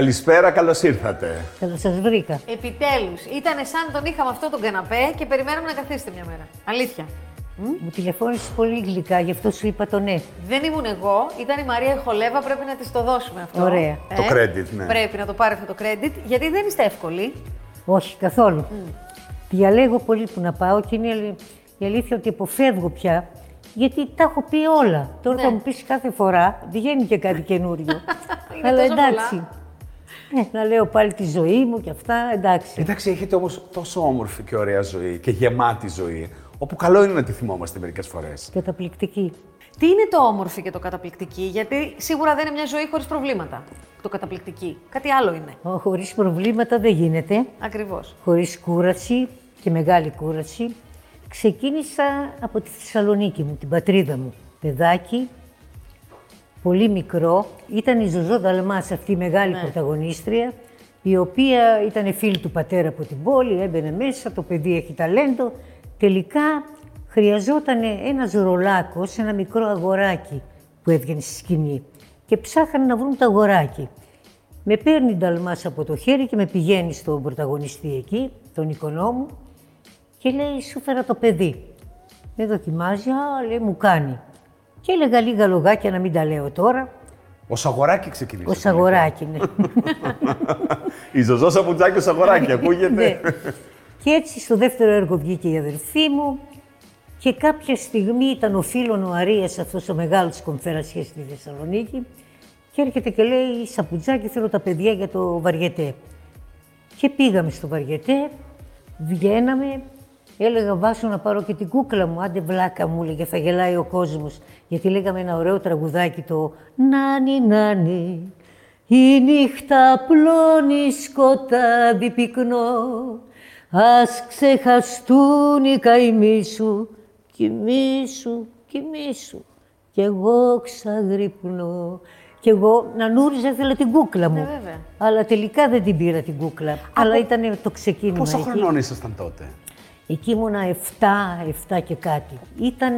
Καλησπέρα, καλώς ήρθατε. Καλώς σας βρήκα. Επιτέλους, ήταν σαν τον είχαμε αυτό τον καναπέ και περιμέναμε να καθίσετε μια μέρα. Αλήθεια. Μου τηλεφώνησες πολύ γλυκά, γι' αυτό σου είπα το ναι. Δεν ήμουν εγώ, ήταν η Μαρία Χολέβα, πρέπει να της το δώσουμε αυτό. Ωραία. Το credit, ναι. Πρέπει να το πάρει αυτό το credit, γιατί δεν είστε εύκολοι. Όχι, καθόλου. Διαλέγω πολύ που να πάω και είναι η αλήθεια ότι αποφεύγω πια, γιατί τα έχω πει όλα. Τώρα Ναι. θα μου πεις κάθε φορά, βγαίνει και κάτι καινούριο. Είναι Αλλά τόσο εντάξει. Ε, να λέω πάλι τη ζωή μου και αυτά, εντάξει. Εντάξει, έχετε όμως τόσο όμορφη και ωραία ζωή και γεμάτη ζωή, όπου καλό είναι να τη θυμόμαστε μερικές φορές. Καταπληκτική. Τι είναι το όμορφη και το καταπληκτική, γιατί σίγουρα δεν είναι μια ζωή χωρίς προβλήματα. Το καταπληκτική. Κάτι άλλο είναι. Χωρίς προβλήματα δεν γίνεται. Ακριβώς. χωρίς κούραση και μεγάλη κούραση, ξεκίνησα από τη Θεσσαλονίκη μου, την πατρίδα μου. Παιδάκι, πολύ μικρό, ήταν η Ζωζό Δαλμάς αυτή η μεγάλη πρωταγωνίστρια, η οποία ήταν φίλη του πατέρα από την πόλη, έμπαινε μέσα, το παιδί έχει ταλέντο. Τελικά χρειαζόταν ένας ρολάκος, ένα μικρό αγοράκι που έβγαινε στη σκηνή και ψάχανε να βρουν το αγοράκι. Με παίρνει η Νταλμάς από το χέρι και με πηγαίνει στον πρωταγωνιστή εκεί, τον οικονόμου, και λέει: Σου φέρα το παιδί. Με δοκιμάζει, α, λέει, μου κάνει. Και έλεγα λίγα λογάκια να μην τα λέω τώρα. Ο Σαγοράκη ξεκινήσει. Ο Σαγοράκη, ναι. Η Ζωζό Σαπουτζάκη ο Σαγοράκη, ακούγεται. ναι. Και έτσι στο δεύτερο έργο βγήκε η αδερφή μου και κάποια στιγμή ήταν ο φίλων ο Αρίας, αυτός ο μεγάλος κομφέρασιας στη Θεσσαλονίκη και έρχεται και λέει «Σαπουτζάκι, θέλω τα παιδιά για το βαριετέ». Και πήγαμε στο βαριετέ, βγαίναμε, έλεγα «Βάσο να πάρω και την κούκλα μου, άντε βλάκα μου» έλεγε, θα γελάει ο κόσμος. Γιατί λέγαμε ένα ωραίο τραγουδάκι το «Νάνι, νάνι, η νύχτα πλώνει σκοτάδι πυκνό, ας ξεχαστούν οι καημοί σου, κοιμήσου, κοιμήσου, κι εγώ ξαγρυπνώ. Κι εγώ να νούριζα ήθελα την κούκλα μου. Ναι, βέβαια. Αλλά τελικά δεν την πήρα την κούκλα. Αλλά ήταν το ξεκίνημα. Πόσο εκεί. χρονών ήσασταν τότε; Εκεί ήμουνα 7, 7 και κάτι. Ήταν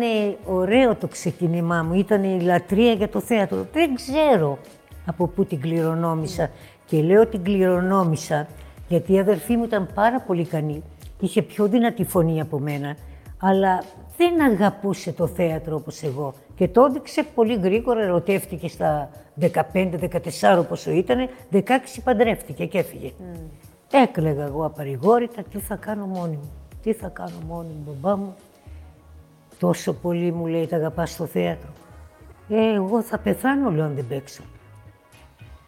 ωραίο το ξεκίνημά μου, ήταν η λατρεία για το θέατρο. Δεν ξέρω από πού την κληρονόμησα. Και λέω την κληρονόμησα γιατί η αδερφή μου ήταν πάρα πολύ ικανή. Είχε πιο δυνατή φωνή από μένα, αλλά δεν αγαπούσε το θέατρο όπως εγώ. Και το έδειξε πολύ γρήγορα, ερωτεύτηκε στα 15-14 πόσο ήταν, 16 παντρεύτηκε και έφυγε. Έκλαιγα εγώ απαρηγόρητα, τι θα κάνω μόνη μου. Τι θα κάνω μόνη μου, μπαμπά μου; Τόσο πολύ μου λέει, τα αγαπάς στο θέατρο. Ε, εγώ θα πεθάνω, λέω, αν δεν παίξω.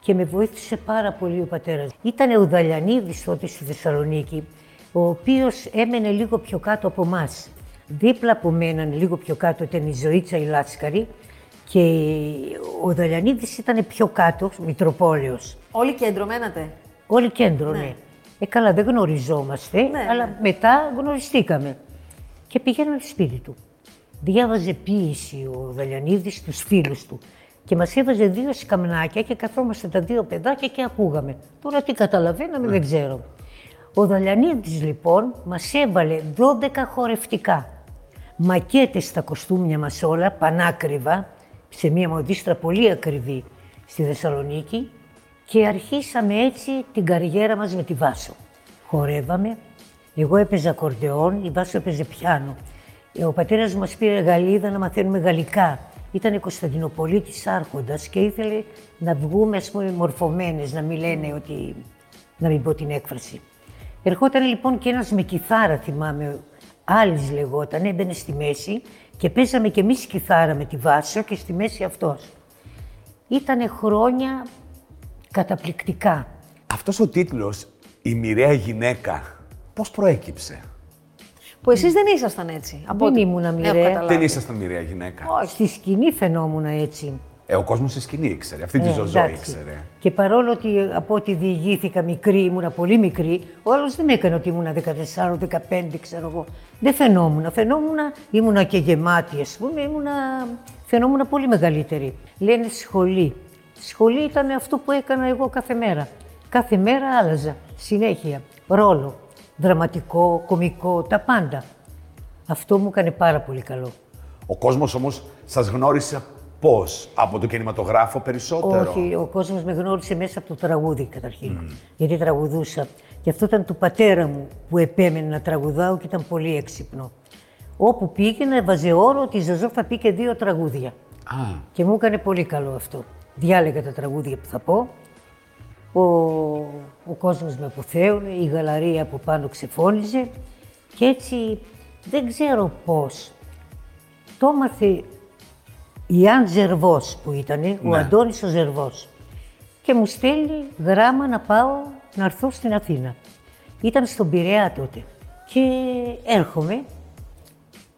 Και με βοήθησε πάρα πολύ ο πατέρας. Ήταν ο Δαλιανίδης τότε στη Θεσσαλονίκη, ο οποίος έμενε λίγο πιο κάτω από εμά. Δίπλα από μένα, λίγο πιο κάτω, ήταν η Ζωήτσα η Λάσκαρη και ο Δαλιανίδης ήταν πιο κάτω, Μητροπόλεως. Όλοι κέντρο μένατε. Όλοι κέντρο, ναι. Ε, καλά, δεν γνωριζόμαστε, Ναι, αλλά ναι. μετά γνωριστήκαμε. Και πηγαίναμε στο σπίτι του. Διάβαζε ποίηση ο Δαλιανίδης στους φίλους του. Και μας έβαζε δύο σκαμνάκια και καθόμαστε τα δύο παιδάκια και ακούγαμε. Τώρα τι καταλαβαίναμε δεν ξέρω. Ο Δαλιανίδης λοιπόν μας έβαλε 12 χορευτικά. Μακέτες στα κοστούμια μας όλα, πανάκριβα, σε μια μοντίστρα πολύ ακριβή στη Θεσσαλονίκη και αρχίσαμε έτσι την καριέρα μας με τη Βάσο. Χορεύαμε, εγώ έπαιζα ακορντεόν, η Βάσο έπαιζε πιάνο. Ε, Ο πατέρας μας πήρε γαλίδα να μαθαίνουμε γαλλικά. Ήταν Κωνσταντινοπολίτης άρχοντας και ήθελε να βγούμε ας πούμε μορφωμένες, να μην λένε ότι... να μην πω την έκφραση. Ερχόταν λοιπόν και ένας με κιθάρα, θυμάμαι, Άλης λεγόταν, έμπαινε στη μέση και παίζαμε κι εμείς κιθάρα με τη Βάσο και στη μέση αυτός. Ήτανε χρόνια καταπληκτικά. Αυτός ο τίτλος, Η μοιραία γυναίκα, πώς προέκυψε; Που εσείς δεν ήσασταν έτσι. Από Δεν ό,τι ήμουνα έχω μοιραία. καταλάβει. Δεν ήσασταν μοιραία γυναίκα. Στη σκηνή φαινόμουν έτσι. Ε, ο κόσμος στη σκηνή ήξερε. Αυτή τη Ε, ζωζό εντάξει. ήξερε. Και παρόλο ότι από ό,τι διηγήθηκα μικρή, ήμουνα πολύ μικρή, ο άλλος δεν με έκανε ότι ήμουνα 14-15, ξέρω εγώ. Δεν φαινόμουν. Φαινόμουν, ήμουνα και γεμάτη, ας πούμε, ήμουνα, φαινόμουν πολύ μεγαλύτερη. Λένε σχολή. Σχολή ήταν αυτό που έκανα εγώ κάθε μέρα. Κάθε μέρα άλλαζα, συνέχεια, ρόλο, δραματικό, κομικό, τα πάντα. Αυτό μου έκανε πάρα πολύ καλό. Ο κόσμος όμως σας γνώρισε Πώς, από το κινηματογράφο περισσότερο; Όχι, ο κόσμος με γνώρισε μέσα από το τραγούδι καταρχήν. Γιατί τραγουδούσα. Και αυτό ήταν του πατέρα μου που επέμενε να τραγουδάω και ήταν πολύ έξυπνο. Όπου πήγαινε, έβαζε όρο ότι η Ζαζό θα πει και δύο τραγούδια. Α, Και μου έκανε πολύ καλό αυτό. Διάλεγα τα τραγούδια που θα πω. Ο, ο κόσμος με αποθέωνε, η γαλαρία από πάνω ξεφώνιζε και έτσι δεν ξέρω πώς. Το έμαθε η Αν Ζερβός που ήταν, ο Ναι. Αντώνης ο Ζερβός. Και μου στέλνει γράμμα να πάω να έρθω στην Αθήνα. Ήταν στον Πειραιά τότε. Και έρχομαι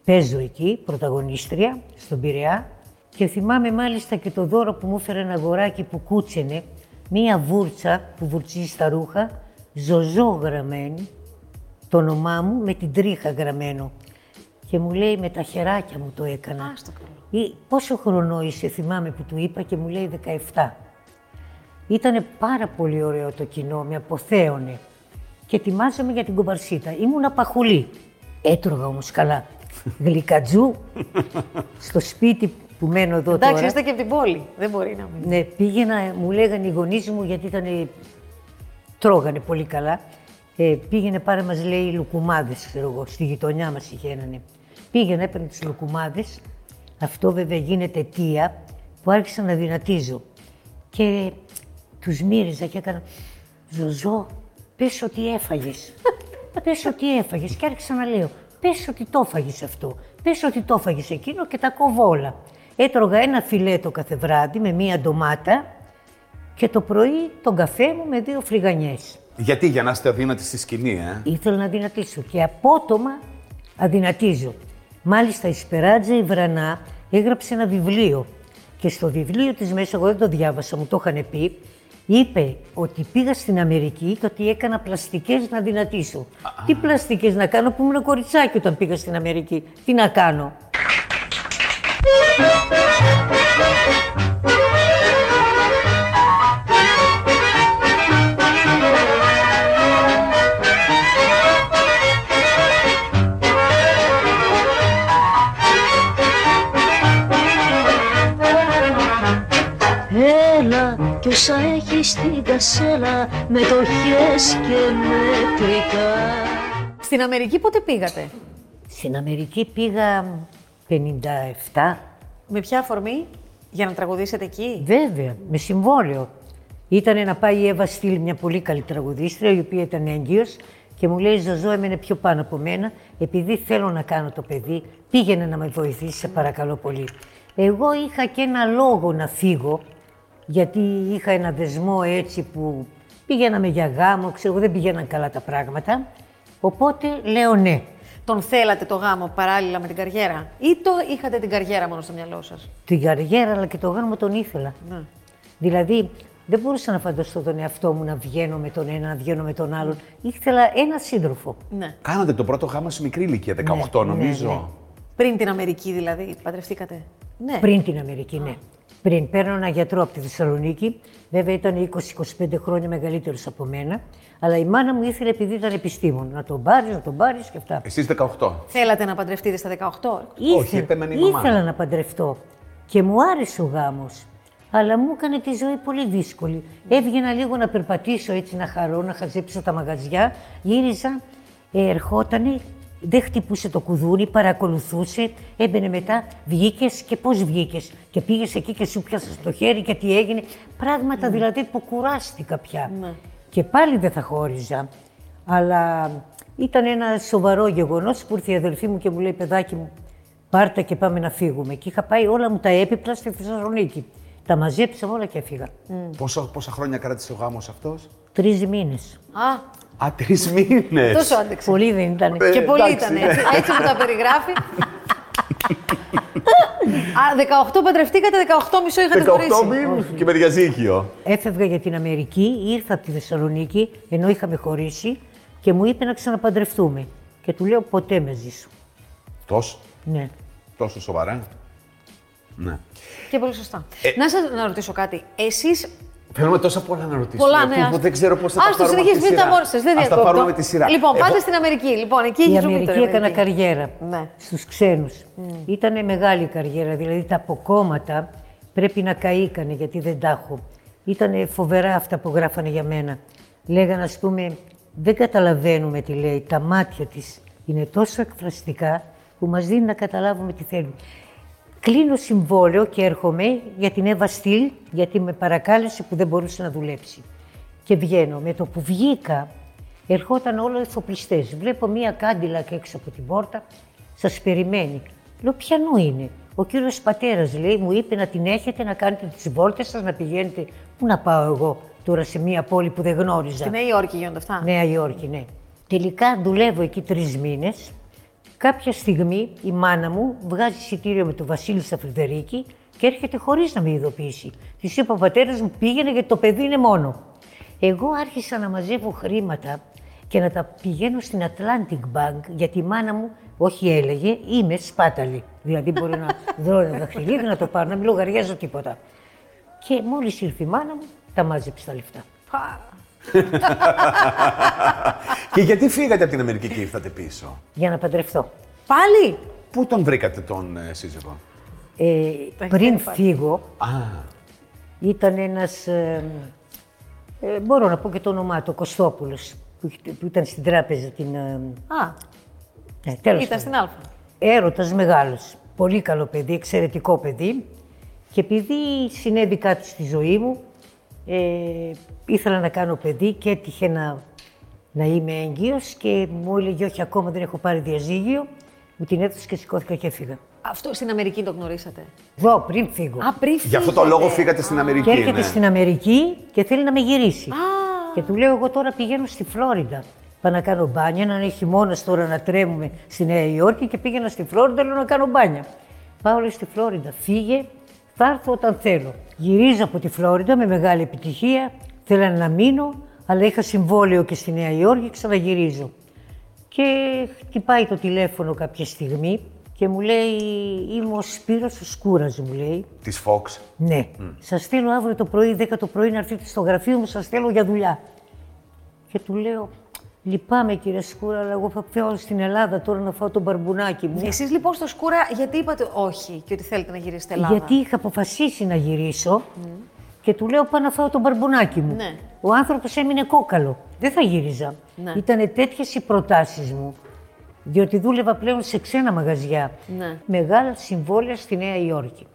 Παίζω εκεί, πρωταγωνίστρια, στον Πειραιά και θυμάμαι μάλιστα και το δώρο που μου έφερε ένα αγοράκι που κούτσενε, μία βούρτσα που βουρτσίζει στα ρούχα, ζωζό γραμμένη, το όνομά μου με την τρίχα γραμμένο. Και μου λέει με τα χεράκια μου το έκανα. Α, στο καλό. Ή, πόσο χρονό είσαι, θυμάμαι που του είπα και μου λέει 17. Ήταν πάρα πολύ ωραίο το κοινό, με αποθέωνε. Και ετοιμάζομαι για την κομπαρσίτα. Ήμουν παχουλή. Έτρωγα όμως καλά. Γλυκατζού στο σπίτι που μένω εδώ Εντάξει, τώρα. είστε και από την πόλη. Δεν μπορεί να μην. Ναι, πήγαινα, μου λέγανε οι γονείς μου γιατί ήταν, τρώγανε πολύ καλά. Ε, πήγαινε πάρε μας λέει λουκουμάδες, ξέρω εγώ, στη γειτονιά μας είχε έναν. Πήγαινε, έπαιρνε τις λουκουμάδες. Αυτό βέβαια γίνεται αιτία που άρχισα να δυνατίζω. Και τους μύριζα και έκανα «Ζωζό, πες ότι έφαγες». πες ότι έφαγες και άρχισα να λέω «Πες ότι το έφαγες αυτό, πες ότι το έφαγες εκείνο» και τα κόβω όλα. Έτρωγα ένα φιλέτο κάθε βράδυ με μία ντομάτα και το πρωί τον καφέ μου με δύο φρυγανιές. γιατί για να είστε αδύνατοι στη σκηνή, ε; Ήθελα να αδυνατήσω και απότομα αδυνατίζω. Μάλιστα η Σπεράτζα η Βρανά έγραψε ένα βιβλίο και στο βιβλίο της μέσα, εγώ δεν το διάβασα, μου το είχαν πει, είπε ότι πήγα στην Αμερική και ότι έκανα πλαστικές να δυνατήσω. Τι πλαστικές να κάνω που ήμουν κοριτσάκι όταν πήγα στην Αμερική. Τι να κάνω; Έλα κι όσα έχεις στην κασέλα μετοχές και μετρικά Στην Αμερική πότε πήγατε, Στην Αμερική πήγα 57, με ποια αφορμή, για να τραγουδήσετε εκεί; Βέβαια, με συμβόλαιο. Ήταν να πάει η Εύα Στήλ, μια πολύ καλή τραγουδίστρια, η οποία ήταν έγκυος και μου λέει: Ζωζό, έμενε πιο πάνω από μένα, επειδή θέλω να κάνω το παιδί, πήγαινε να με βοηθήσει, σε παρακαλώ πολύ. Εγώ είχα και ένα λόγο να φύγω, γιατί είχα ένα δεσμό έτσι που πήγαιναμε για γάμο, ξέρω, εγώ, δεν πηγαίναν καλά τα πράγματα. Οπότε λέω ναι. Τον θέλατε το γάμο παράλληλα με την καριέρα; Ή το είχατε την καριέρα μόνο στο μυαλό σας; Την καριέρα αλλά και το γάμο τον ήθελα. Ναι. Δηλαδή, δεν μπορούσα να φανταστώ τον εαυτό μου να βγαίνω με τον ένα, να βγαίνω με τον άλλον. Ήθελα ένα σύντροφο. Ναι. Κάνατε το πρώτο γάμο σε μικρή ηλικία, 18 ναι, νομίζω. ναι. Πριν την Αμερική δηλαδή, παντρευτήκατε; Ναι. Πριν την Αμερική, ναι. Πριν. Παίρνω ένα γιατρό από τη Θεσσαλονίκη. Βέβαια ήταν 20-25 χρόνια μεγαλύτερος από μένα. Αλλά η μάνα μου ήθελε, επειδή ήταν επιστήμον, να τον πάρεις, να τον πάρεις και αυτά. Εσείς 18. Θέλατε να παντρευτείτε στα 18. Όχι, επέμενε η μαμά. ήθελα να παντρευτώ. Και μου άρεσε ο γάμος. Αλλά μου έκανε τη ζωή πολύ δύσκολη. Έβγαινα λίγο να περπατήσω έτσι, να χαρώ, να χαζέψω τα μαγαζιά. Γύριζα, ε, ερχότανε, δεν χτυπούσε το κουδούνι, παρακολουθούσε, έμπαινε μετά, βγήκες και πώς βγήκες. Και πήγες εκεί και σου πιάσα το χέρι και τι έγινε. Πράγματα δηλαδή που κουράστηκα πια. Ναι. Και πάλι δεν θα χώριζα. Αλλά ήταν ένα σοβαρό γεγονός που ήρθε η αδελφή μου και μου λέει: Παιδάκι μου, πάρτα και πάμε να φύγουμε. Και είχα πάει όλα μου τα έπιπλα στη Θεσσαλονίκη. Τα μαζέψα όλα και έφυγα. Πόσα, πόσα χρόνια κράτησε ο γάμος αυτός; Τρεις μήνες. Α, Α, τρεις μήνες. τόσο άντεξε. Πολύ δεν ήταν. Ε, Και πολύ εντάξει, ήταν ναι. έτσι. Έτσι μου τα περιγράφει. Α, 18 παντρευτήκατε, 18 μισό είχατε 18 χωρίσει. μήνες και με διαζύγιο. Έφευγα για την Αμερική, ήρθα από τη Θεσσαλονίκη, ενώ είχαμε χωρίσει και μου είπε να ξαναπαντρευτούμε. Και του λέω ποτέ μαζί σου. Τόσο, Ναι. τόσο σοβαρά; Ναι. Και πολύ σωστά. Ε, να σας να ρωτήσω κάτι. Εσείς. Θέλουμε τόσα πολλά να ρωτήσουμε. Πολλά, που- ναι. που άστο. δεν ξέρω πώς θα τα Άστο, πάρουμε συνεχίστε, από τη μην τα σειρά. μόνοι σας, δεν Ας τα διακόπτω. πάρουμε με τη σειρά. Λοιπόν, Εγώ- πάτε στην Αμερική. Λοιπόν, εκεί Η έχει ζουμί Αμερική τώρα, έκανα Αμερική. καριέρα Ναι. στους ξένους. Ήταν μεγάλη καριέρα, δηλαδή τα αποκόμματα πρέπει να καήκανε γιατί δεν τα έχω. Ήταν φοβερά αυτά που γράφανε για μένα. Λέγανε, ας πούμε, δεν καταλαβαίνουμε τι λέει. Τα μάτια της είναι τόσο εκφραστικά που μας δίνει να καταλάβουμε τι θέλει. Κλείνω συμβόλαιο και έρχομαι για την Εύα Στυλ, γιατί με παρακάλεσε που δεν μπορούσε να δουλέψει. Και βγαίνω. Με το που βγήκα, ερχόταν όλο εφοπλιστές. Βλέπω μία κάντιλα και έξω από την πόρτα, σας περιμένει. Λέω, ποιανού είναι. Ο κύριος πατέρας λέει, μου είπε να την έχετε, να κάνετε τις βόλτες σας, να πηγαίνετε. Πού να πάω εγώ τώρα σε μία πόλη που δεν γνώριζα; Στη Νέα Υόρκη γίνονται αυτά. Νέα Υόρκη, ναι. Τελικά δουλεύω εκεί τρεις μήνες. Κάποια στιγμή η μάνα μου βγάζει εισιτήριο με τον Βασίλη στα Φρυδερίκη και έρχεται χωρίς να με ειδοποιήσει. Της είπα ο πατέρας μου πήγαινε γιατί το παιδί είναι μόνο. Εγώ άρχισα να μαζεύω χρήματα και να τα πηγαίνω στην Atlantic Bank γιατί η μάνα μου, όχι έλεγε, είμαι σπάταλη. Δηλαδή μπορεί να δω ένα δαχτυλίδι να το πάρω, να μην λογαριάζω τίποτα. Και μόλις ήρθε η μάνα μου, τα μάζεψε τα λεφτά. και γιατί φύγατε από την Αμερική και ήρθατε πίσω; Για να παντρευτώ. Πάλι! Πού τον βρήκατε τον ε, σύζυγο; Ε, πριν φύγω, Α, ήταν ένας, ε, ε, μπορώ να πω και το όνομά του, Κωστόπουλος, που, που ήταν στην τράπεζα την... ε, Α, ε, τέλος ήταν πάντων. στην Α. Έρωτας μεγάλος, πολύ καλό παιδί, εξαιρετικό παιδί. Και επειδή συνέβη κάτι στη ζωή μου, ε, ήθελα να κάνω παιδί και έτυχε να, να είμαι έγκυος και μου έλεγε όχι ακόμα δεν έχω πάρει διαζύγιο. Μου την έδωσε και σηκώθηκα και έφυγα. Αυτό στην Αμερική το γνωρίσατε; Εδώ, πριν φύγω. Α, πριν γι' αυτό το φύγετε. λόγο φύγατε στην Αμερική. Και έρχεται ναι. στην Αμερική και θέλει να με γυρίσει. Α, Και του λέω: Εγώ τώρα πηγαίνω στη Φλόριντα. Πάω να κάνω μπάνια, να είναι χειμώνα τώρα να τρέμουμε στη Νέα Υόρκη και πήγαινα στη Φλόριντα, λέω να κάνω μπάνια. Πάω λέει, στη Φλόριντα, φύγε, θα έρθω όταν θέλω. Γυρίζω από τη Φλόριντα με μεγάλη επιτυχία. Θέλανε να μείνω, αλλά είχα συμβόλαιο και στη Νέα Υόρκη, ξαναγυρίζω. Και χτυπάει το τηλέφωνο κάποια στιγμή και μου λέει: Είμαι ο Σπύρος ο Σκούρας, μου λέει. Της Fox. Ναι. Σας στέλνω αύριο το πρωί, 10 το πρωί, να έρθετε στο γραφείο μου, σας στέλνω για δουλειά. Και του λέω, λυπάμαι κύριε Σκούρα, αλλά εγώ θα πάω στην Ελλάδα τώρα να φάω το μπαρμπουνάκι μου. Εσείς λοιπόν στο Σκούρα γιατί είπατε όχι και ότι θέλετε να γυρίσετε Ελλάδα; Γιατί είχα αποφασίσει να γυρίσω και του λέω πάω να φάω το μπαρμπουνάκι μου. Ναι. Ο άνθρωπος έμεινε κόκαλο. Δεν θα γύριζα. Ναι. Ήταν τέτοιες οι προτάσεις μου. Διότι δούλευα πλέον σε ξένα μαγαζιά. Ναι. Μεγάλα συμβόλαια στη Νέα Υόρκη.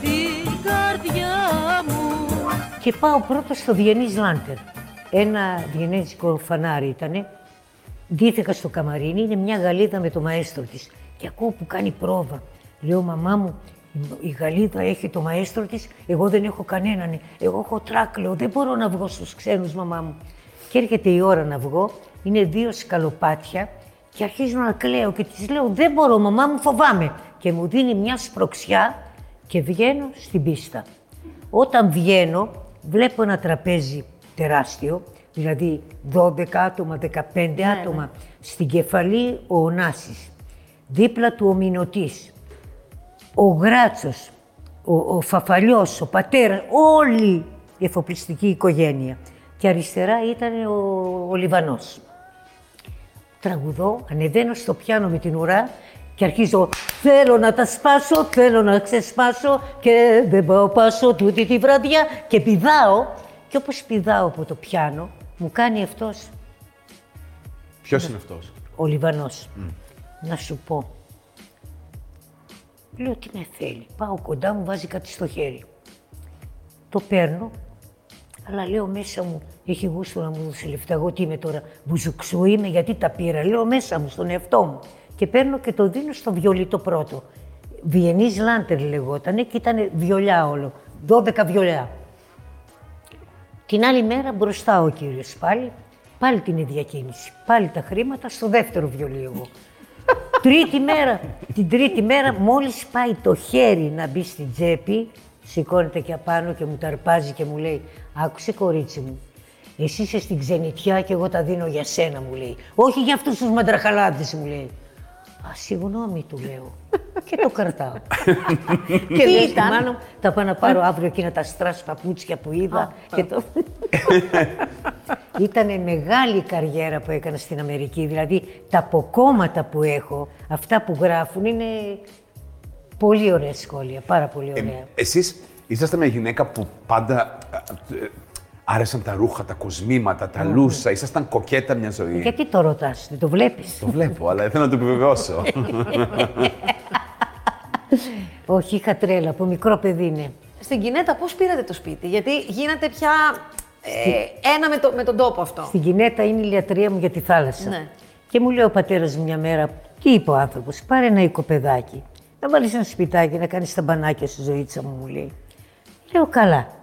Στην καρδιά μου Και πάω πρώτα στο Βιενής Λάντερ. Ένα βιενέζικο φανάρι ήτανε. Ντύθηκα στο καμαρίνι, είναι μια γαλίδα με το μαέστρο της. Και ακούω που κάνει πρόβα. Λέω, μαμά μου, η γαλίδα έχει το μαέστρο της, εγώ δεν έχω κανέναν. Εγώ έχω τράκ, λέω, δεν μπορώ να βγω στους ξένους, μαμά μου. Και έρχεται η ώρα να βγω, είναι δύο σκαλοπάτια και αρχίζω να κλαίω και της λέω, δεν μπορώ, μαμά μου, φοβάμαι. Και μου δίνει μια σπροξιά και βγαίνω στην πίστα. Όταν βγαίνω, βλέπω ένα τραπέζι τεράστιο, δηλαδή 12 άτομα, 15 άτομα. Στην κεφαλή ο Ωνάσης, δίπλα του ο Μινωτής, ο Γράτσος, ο, ο Φαφαλιός, ο πατέρας, όλη η εφοπλιστική οικογένεια. Και αριστερά ήταν ο, ο Λιβανός. Τραγουδώ, ανεβαίνω στο πιάνο με την ουρά και αρχίζω θέλω να τα σπάσω, θέλω να ξεσπάσω και δεν πάω πάσω τούτη τη βραδιά και πηδάω και όπως πηδάω από το πιάνο μου κάνει αυτός Ποιος είναι αυτός; ο Λιβανός. Να σου πω. Λέω τι με θέλει. Πάω κοντά μου, βάζει κάτι στο χέρι. Το παίρνω, αλλά λέω μέσα μου, έχει γούστο να μου δώσει λεφτά. Εγώ τι είμαι τώρα, μπουζουξού είμαι, γιατί τα πήρα. Λέω μέσα μου, στον εαυτό μου. Και παίρνω και το δίνω στο βιολί το πρώτο. Βιενής Λάντερ λεγότανε και ήταν βιολιά όλο. 12 βιολιά. Την άλλη μέρα μπροστά ο κύριος πάλι, πάλι την ίδια κίνηση. Πάλι τα χρήματα στο δεύτερο βιολί εγώ. τρίτη μέρα, την τρίτη μέρα μόλις πάει το χέρι να μπει στην τσέπη, Σηκώνεται και απάνω και μου ταρπάζει και μου λέει: Άκουσε, κορίτσι μου, εσύ είσαι στην ξενιτιά και εγώ τα δίνω για σένα, μου λέει. Όχι για αυτούς τους μαντραχαλάδε, μου λέει. Α, συγγνώμη, του λέω. και το κρατάω. και Τι λέει στη ήταν; μάνα μου, τα πάω να πάρω αύριο εκείνα τα στρας παπούτσια που είδα. και το... Ήταν μεγάλη η καριέρα που έκανα στην Αμερική. Δηλαδή, τα αποκόμματα που έχω, αυτά που γράφουν, είναι πολύ ωραία σχόλια. Πάρα πολύ Ε, ωραία. εσείς είσαστε μια γυναίκα που πάντα ε, ε, άρεσαν τα ρούχα, τα κοσμήματα, τα λούσα. Ήσασταν κοκέτα μιας ζωής. Γιατί το ρωτάς, δεν το βλέπεις; Το βλέπω, αλλά θέλω να το επιβεβαιώσω. Όχι, είχα τρέλα, από μικρό παιδί είναι. Στην Κινέτα πώς πήρατε το σπίτι, γιατί γίνατε πια ε, ένα με, το, με τον τόπο αυτό. Στην Κινέτα είναι η λιατρεία μου για τη θάλασσα. Ναι. Και μου λέει ο πατέρας μου μια μέρα, τι είπε ο άνθρωπος, πάρε ένα οικοπεδάκι. Να βάλεις ένα σπιτάκι, να κάνεις τα μπανάκια στη ζωήτσα μου, μου λέει. Λέω καλά.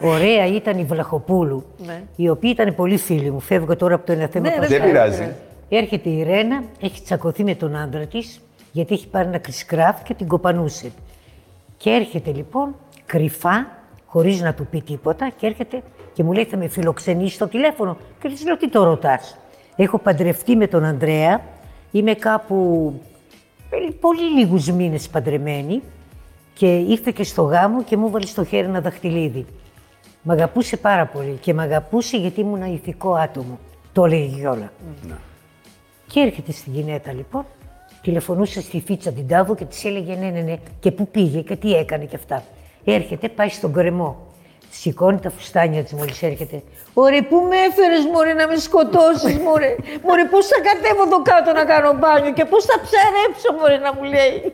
Ωραία ήταν η Βλαχοπούλου, Ναι. η οποία ήταν πολύ φίλη μου. Φεύγω τώρα από το ένα θέμα. Ναι, πάω δεν Δεν πειράζει. Έρχεται η Ρένα, έχει τσακωθεί με τον άντρα της, γιατί έχει πάρει ένα κρυσκράφ και την κοπανούσε. Και έρχεται λοιπόν κρυφά, χωρίς να του πει τίποτα, και έρχεται και μου λέει: Θα με φιλοξενήσει στο τηλέφωνο. Και της λέω: Τι το ρωτάς; Έχω παντρευτεί με τον Ανδρέα, είμαι κάπου ε, πολύ λίγους μήνες παντρεμένη και ήρθε και στο γάμο και μου βάλει στο χέρι ένα δαχτυλίδι. Μ' αγαπούσε πάρα πολύ και μ' αγαπούσε γιατί ήμουν ένα ηθικό άτομο. Το έλεγε κιόλα. Και έρχεται στην γυναίκα λοιπόν, τηλεφωνούσε στη Φίτσα την Τάβο και της έλεγε ναι, ναι, ναι. Και πού πήγε και τι έκανε και αυτά. Έρχεται, πάει στον γκρεμό. Σηκώνει τα φουστάνια της μόλις έρχεται. Ωραία, πού με έφερες, μωρέ, να με σκοτώσεις, μωρέ; Μωρέ, πώς θα κατέβω εδώ κάτω να κάνω μπάνιο και πώς θα ψαρέψω, μωρέ, να μου λέει;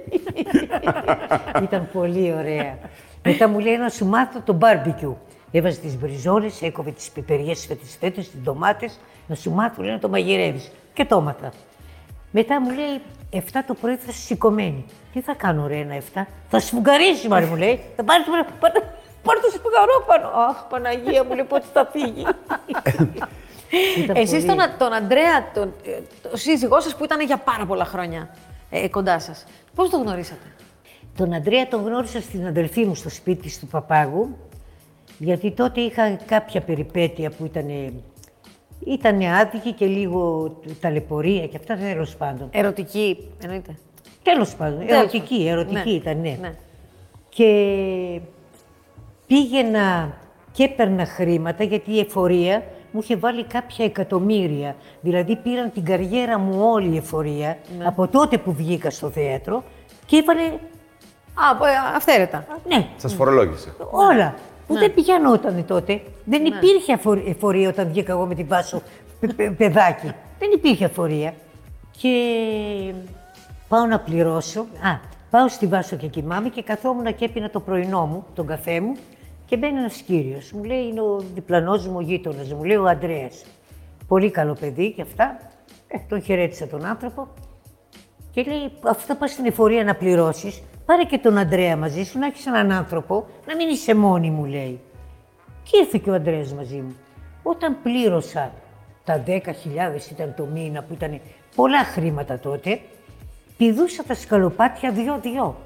Ήταν πολύ ωραία. Μετά μου λέει να σου μάθω το μπάρμπεκιου. Έβαζε τις μπριζόλες, έκοβε τις πιπεριές με τις φέτες, τις ντομάτες. Να σου μάθω, λέει, να το μαγειρεύεις. Και το έμαθα. Μετά μου λέει 7 το πρωί θα είσαι σηκωμένη. Τι θα κάνω, ρε, ένα 7. Θα σφουγγαρίσει, μάλλον μου λέει. Θα πάρεις το, πάρ, πάρ το σφουγγαρό πάνω. Αχ, Παναγία μου λέει πότε θα φύγει. Ήταν Εσείς πολύ- τον, Α- τον Αντρέα, τον, ε, το σύζυγό σας που ήταν για πάρα πολλά χρόνια ε, κοντά σας, πώς τον γνωρίσατε; Τον Αντρέα τον γνώρισα στην αδελφή μου στο σπίτι της του Παπάγου, γιατί τότε είχα κάποια περιπέτεια που ήταν ήταν άδικη και λίγο ταλαιπωρία και αυτά τέλος πάντων. Ερωτική, εννοείται. Τέλος πάντων, Τέλος ερωτική, πάντων. ερωτική Ναι, ήταν, ναι. ναι. Και πήγαινα και έπαιρνα χρήματα γιατί η εφορία μου είχε βάλει κάποια εκατομμύρια. Δηλαδή πήραν την καριέρα μου όλη η εφορία Ναι. από τότε που βγήκα στο θέατρο και έβαλε, Α, από- ε, αυθαίρετα. ναι, Σας φορολόγησε. όλα. Που Ναι. δεν πηγαίνονταν τότε. Δεν υπήρχε αφορ- εφορία όταν βγήκα εγώ με την Βάσο πε- πε- παιδάκι. Δεν υπήρχε εφορία. Και πάω να πληρώσω. Α, πάω στη Βάσο και κοιμάμαι και καθόμουν και έπινα το πρωινό μου, τον καφέ μου και μπαίνει ένας κύριος. Μου λέει είναι ο διπλανός μου ο γείτονας. Μου λέει ο Αντρέα. Πολύ καλό παιδί και αυτά. Ε, τον χαιρέτησα τον άνθρωπο και λέει, αφού θα πας στην εφορία να πληρώσεις, πάρε και τον Αντρέα μαζί σου, να έχεις έναν άνθρωπο, να μην είσαι μόνη μου, λέει. Και ήρθε και ο Αντρέας μαζί μου. Όταν πλήρωσα τα 10.000 ήταν το μήνα, που ήταν πολλά χρήματα τότε, πηδούσα τα σκαλοπάτια δυο-δυο.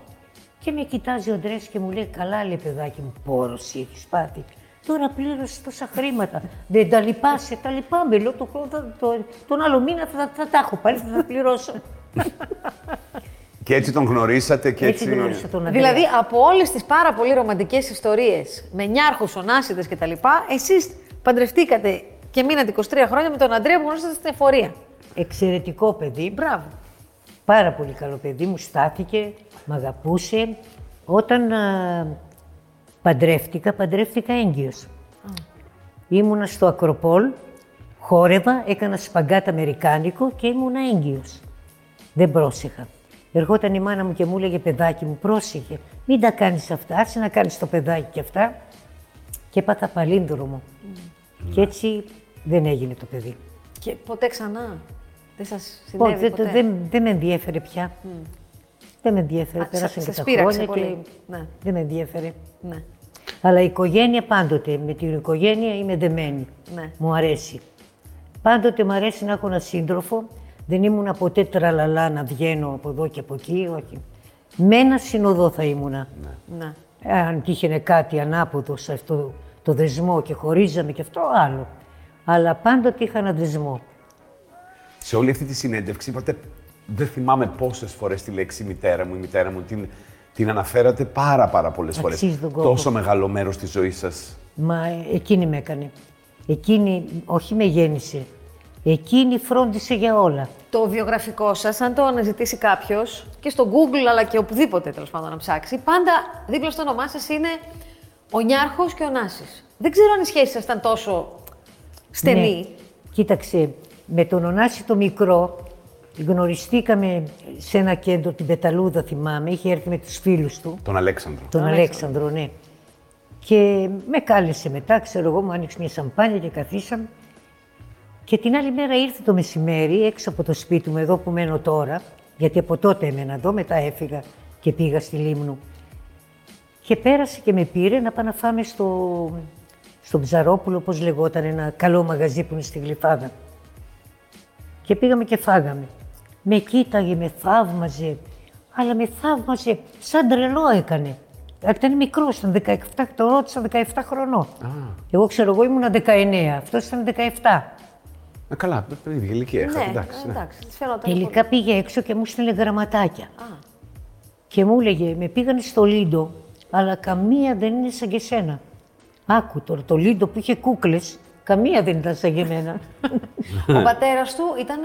Και με κοιτάζει ο Αντρέας και μου λέει, καλά λέει παιδάκι μου, πόρος έχεις πάθει. Τώρα πλήρωσες τόσα χρήματα. Δεν τα λυπάσαι, τα λυπάμαι. Λέω, το, χρόνο θα- το- τον άλλο μήνα θα, θα τα έχω πάλι, θα τα πληρώσω. Και έτσι τον γνωρίσατε και έτσι. Έτσι γνώρισα τον Αντρέα. Δηλαδή, από όλες τις πάρα πολύ ρομαντικές ιστορίες, με νιάρχους, ονάσιδες κτλ., εσείς παντρευτήκατε και μείνατε 23 χρόνια με τον Αντρέα που γνωρίσατε στην εφορία. Εξαιρετικό παιδί. Μπράβο. Πάρα πολύ καλό παιδί. Μου στάθηκε, μ' αγαπούσε. Όταν α, παντρεύτηκα, παντρεύτηκα έγκυος. Ήμουνα στο Ακροπόλ, χόρευα, έκανα σπαγκάτα αμερικάνικο και ήμουνα έγκυος. Δεν πρόσεχα. Ερχόταν η μάνα μου και μου έλεγε παιδάκι μου, πρόσεχε, μην τα κάνεις αυτά, άσε να κάνεις το παιδάκι και αυτά. Και έπαθα παλίνδρομο. Και έτσι δεν έγινε το παιδί. Και ποτέ ξανά; Δεν σας Όχι, συνέβη δεν, ποτέ; δεν, δεν με ενδιέφερε πια. Δεν με ενδιέφερε. Α, Πέρασαν σας- και σας τα πείραξε χρόνια πολύ. και Ναι. δεν με ενδιέφερε. Ναι. Αλλά η οικογένεια πάντοτε, με την οικογένεια είμαι δεμένη. Ναι. Μου αρέσει. Πάντοτε μου αρέσει να έχω ένα σύντροφο. Δεν ήμουνα ποτέ τραλαλά να βγαίνω από εδώ και από εκεί, όχι. Με ένα συνοδό θα ήμουνα. ναι. Αν τύχαινε κάτι ανάποδο σε αυτό το δεσμό και χωρίζαμε και αυτό άλλο. Αλλά πάντοτε είχα ένα δεσμό. Σε όλη αυτή τη συνέντευξη είπατε, δεν θυμάμαι πόσες φορές τη λέξη μητέρα μου, η μητέρα μου, την, την αναφέρατε πάρα πάρα πολλές φορές. Αξίζει τον κόπο. Τόσο μεγάλο μέρος της ζωής σας. Μα ε, εκείνη με έκανε. Εκείνη όχι με γέννησε. Εκείνη φρόντισε για όλα. Το βιογραφικό σας, αν το αναζητήσει κάποιος και στο Google αλλά και οπουδήποτε τέλος πάντων να ψάξει, πάντα δίπλα στο όνομά σας είναι ο Νιάρχος και ο Νάσης. Δεν ξέρω αν η σχέση σας ήταν τόσο στενή. Ναι. Κοίταξε, με τον Ωνάση το μικρό γνωριστήκαμε σε ένα κέντρο, την Πεταλούδα θυμάμαι, είχε έρθει με τους φίλους του, Τον Αλέξανδρο. τον Αλέξανδρο, ναι. Και με κάλεσε μετά, ξέρω εγώ, μου άνοιξε μια σαμπάνια και καθίσαμε. Και την άλλη μέρα ήρθε το μεσημέρι έξω από το σπίτι μου, εδώ που μένω τώρα, γιατί από τότε έμενα εδώ, μετά έφυγα και πήγα στη Λίμνου. Και πέρασε και με πήρε να πάμε να φάμε στο, στο Ψαρόπουλο, όπως λεγόταν, ένα καλό μαγαζί που είναι στη Γλυφάδα. Και πήγαμε και φάγαμε. Με κοίταγε, με θαύμαζε, αλλά με θαύμαζε σαν τρελό έκανε. Ήταν μικρός, ήταν 17, το ρώτησα 17 χρονών. Εγώ ξέρω, εγώ ήμουν 19, αυτός ήταν 17. Ε, καλά, την ίδια ηλικία είχατε, ναι, εντάξει. ναι. εντάξει, της φαινόταν Τελικά πήγε έξω και μου στείλε γραμματάκια. Και μου έλεγε, με πήγανε στο Λίντο, αλλά καμία δεν είναι σαν και σένα. Άκου τώρα, το Λίντο που είχε κούκλες, καμία δεν ήταν σαν και εμένα. πολύ. Ο πατέρας του ήταν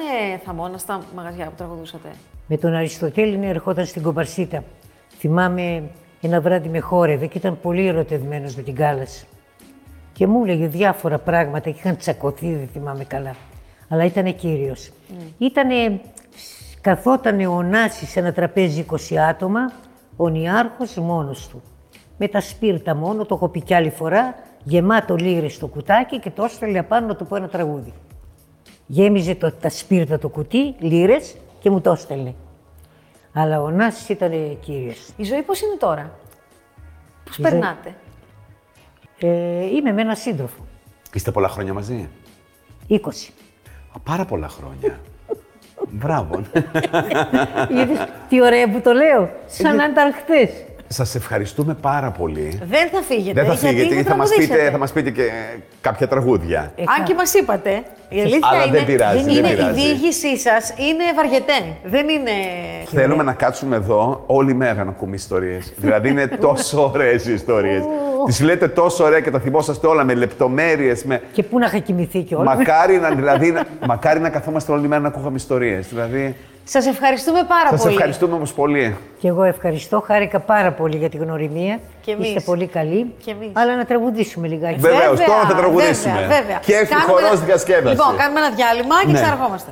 θαμώνας στα μαγαζιά που τραγουδούσατε; με τον Αριστοτέλη ναι, ερχόταν στην Κομπαρσίτα. Θυμάμαι ένα βράδυ με χόρευε και ήταν πολύ ερωτευμένος με την κάλαση. Και μου έλεγε διάφορα πράγματα και είχαν τσακωθεί, δεν θυμάμαι καλά. Αλλά ήταν κύριος. Ήτανε, καθότανε ο Νάσης σε ένα τραπέζι 20 άτομα, ο Νιάρχος μόνος του. Με τα σπίρτα μόνο, το έχω πει κι άλλη φορά, γεμάτο λίρες στο κουτάκι και το έστελνε απάνω να του πω ένα τραγούδι. Γέμιζε το, τα σπίρτα το κουτί, λίρες και μου το έστελνε. Αλλά ο Νάσης ήταν κύριος. Η ζωή πώς είναι τώρα, Πώς Η ζωή- περνάτε; Ε, είμαι με έναν σύντροφο, Είστε πολλά χρόνια μαζί; 20. Α, πάρα πολλά χρόνια. Μπράβο. Είδες τι ωραία που το λέω, σαν να ήταν χθες. Σας ευχαριστούμε πάρα πολύ. Δεν θα φύγετε. Δεν θα γιατί φύγετε, θα θα μας, τραγουδήσετε. πείτε, θα μας πείτε και κάποια τραγούδια. Ε, Αν και μας είπατε, η αλήθεια Αλλά είναι. δεν πειράζει, δεν είναι πειράζει. Η διήγησή σας είναι βαριετέ. Δεν είναι. Θέλουμε να κάτσουμε εδώ όλη μέρα να ακούμε ιστορίες. δηλαδή είναι τόσο ωραίες οι ιστορίες. Τις λέτε τόσο ωραία και τα θυμόσαστε όλα με λεπτομέρειες, με... Και πού να είχα κοιμηθεί κιόλας. Μακάρι να, δηλαδή, να- μακάρι να καθόμαστε όλη μέρα να ακούγαμε ιστορίες. Δηλαδή, Σας ευχαριστούμε πάρα σας πολύ. ευχαριστούμε όμως πολύ. Και εγώ ευχαριστώ, χάρηκα πάρα πολύ για τη γνωριμία. Και εμείς. Είστε πολύ καλοί. Και εμείς. Αλλά να τραγουδήσουμε λιγάκι. Βεβαίως, τώρα θα τραγουδήσουμε. Βέβαια, βέβαια. Και Κάνουμε χορός ένα- διασκέδασης. Λοιπόν, κάνουμε ένα διάλειμμα και Ναι. ξαναρχόμαστε.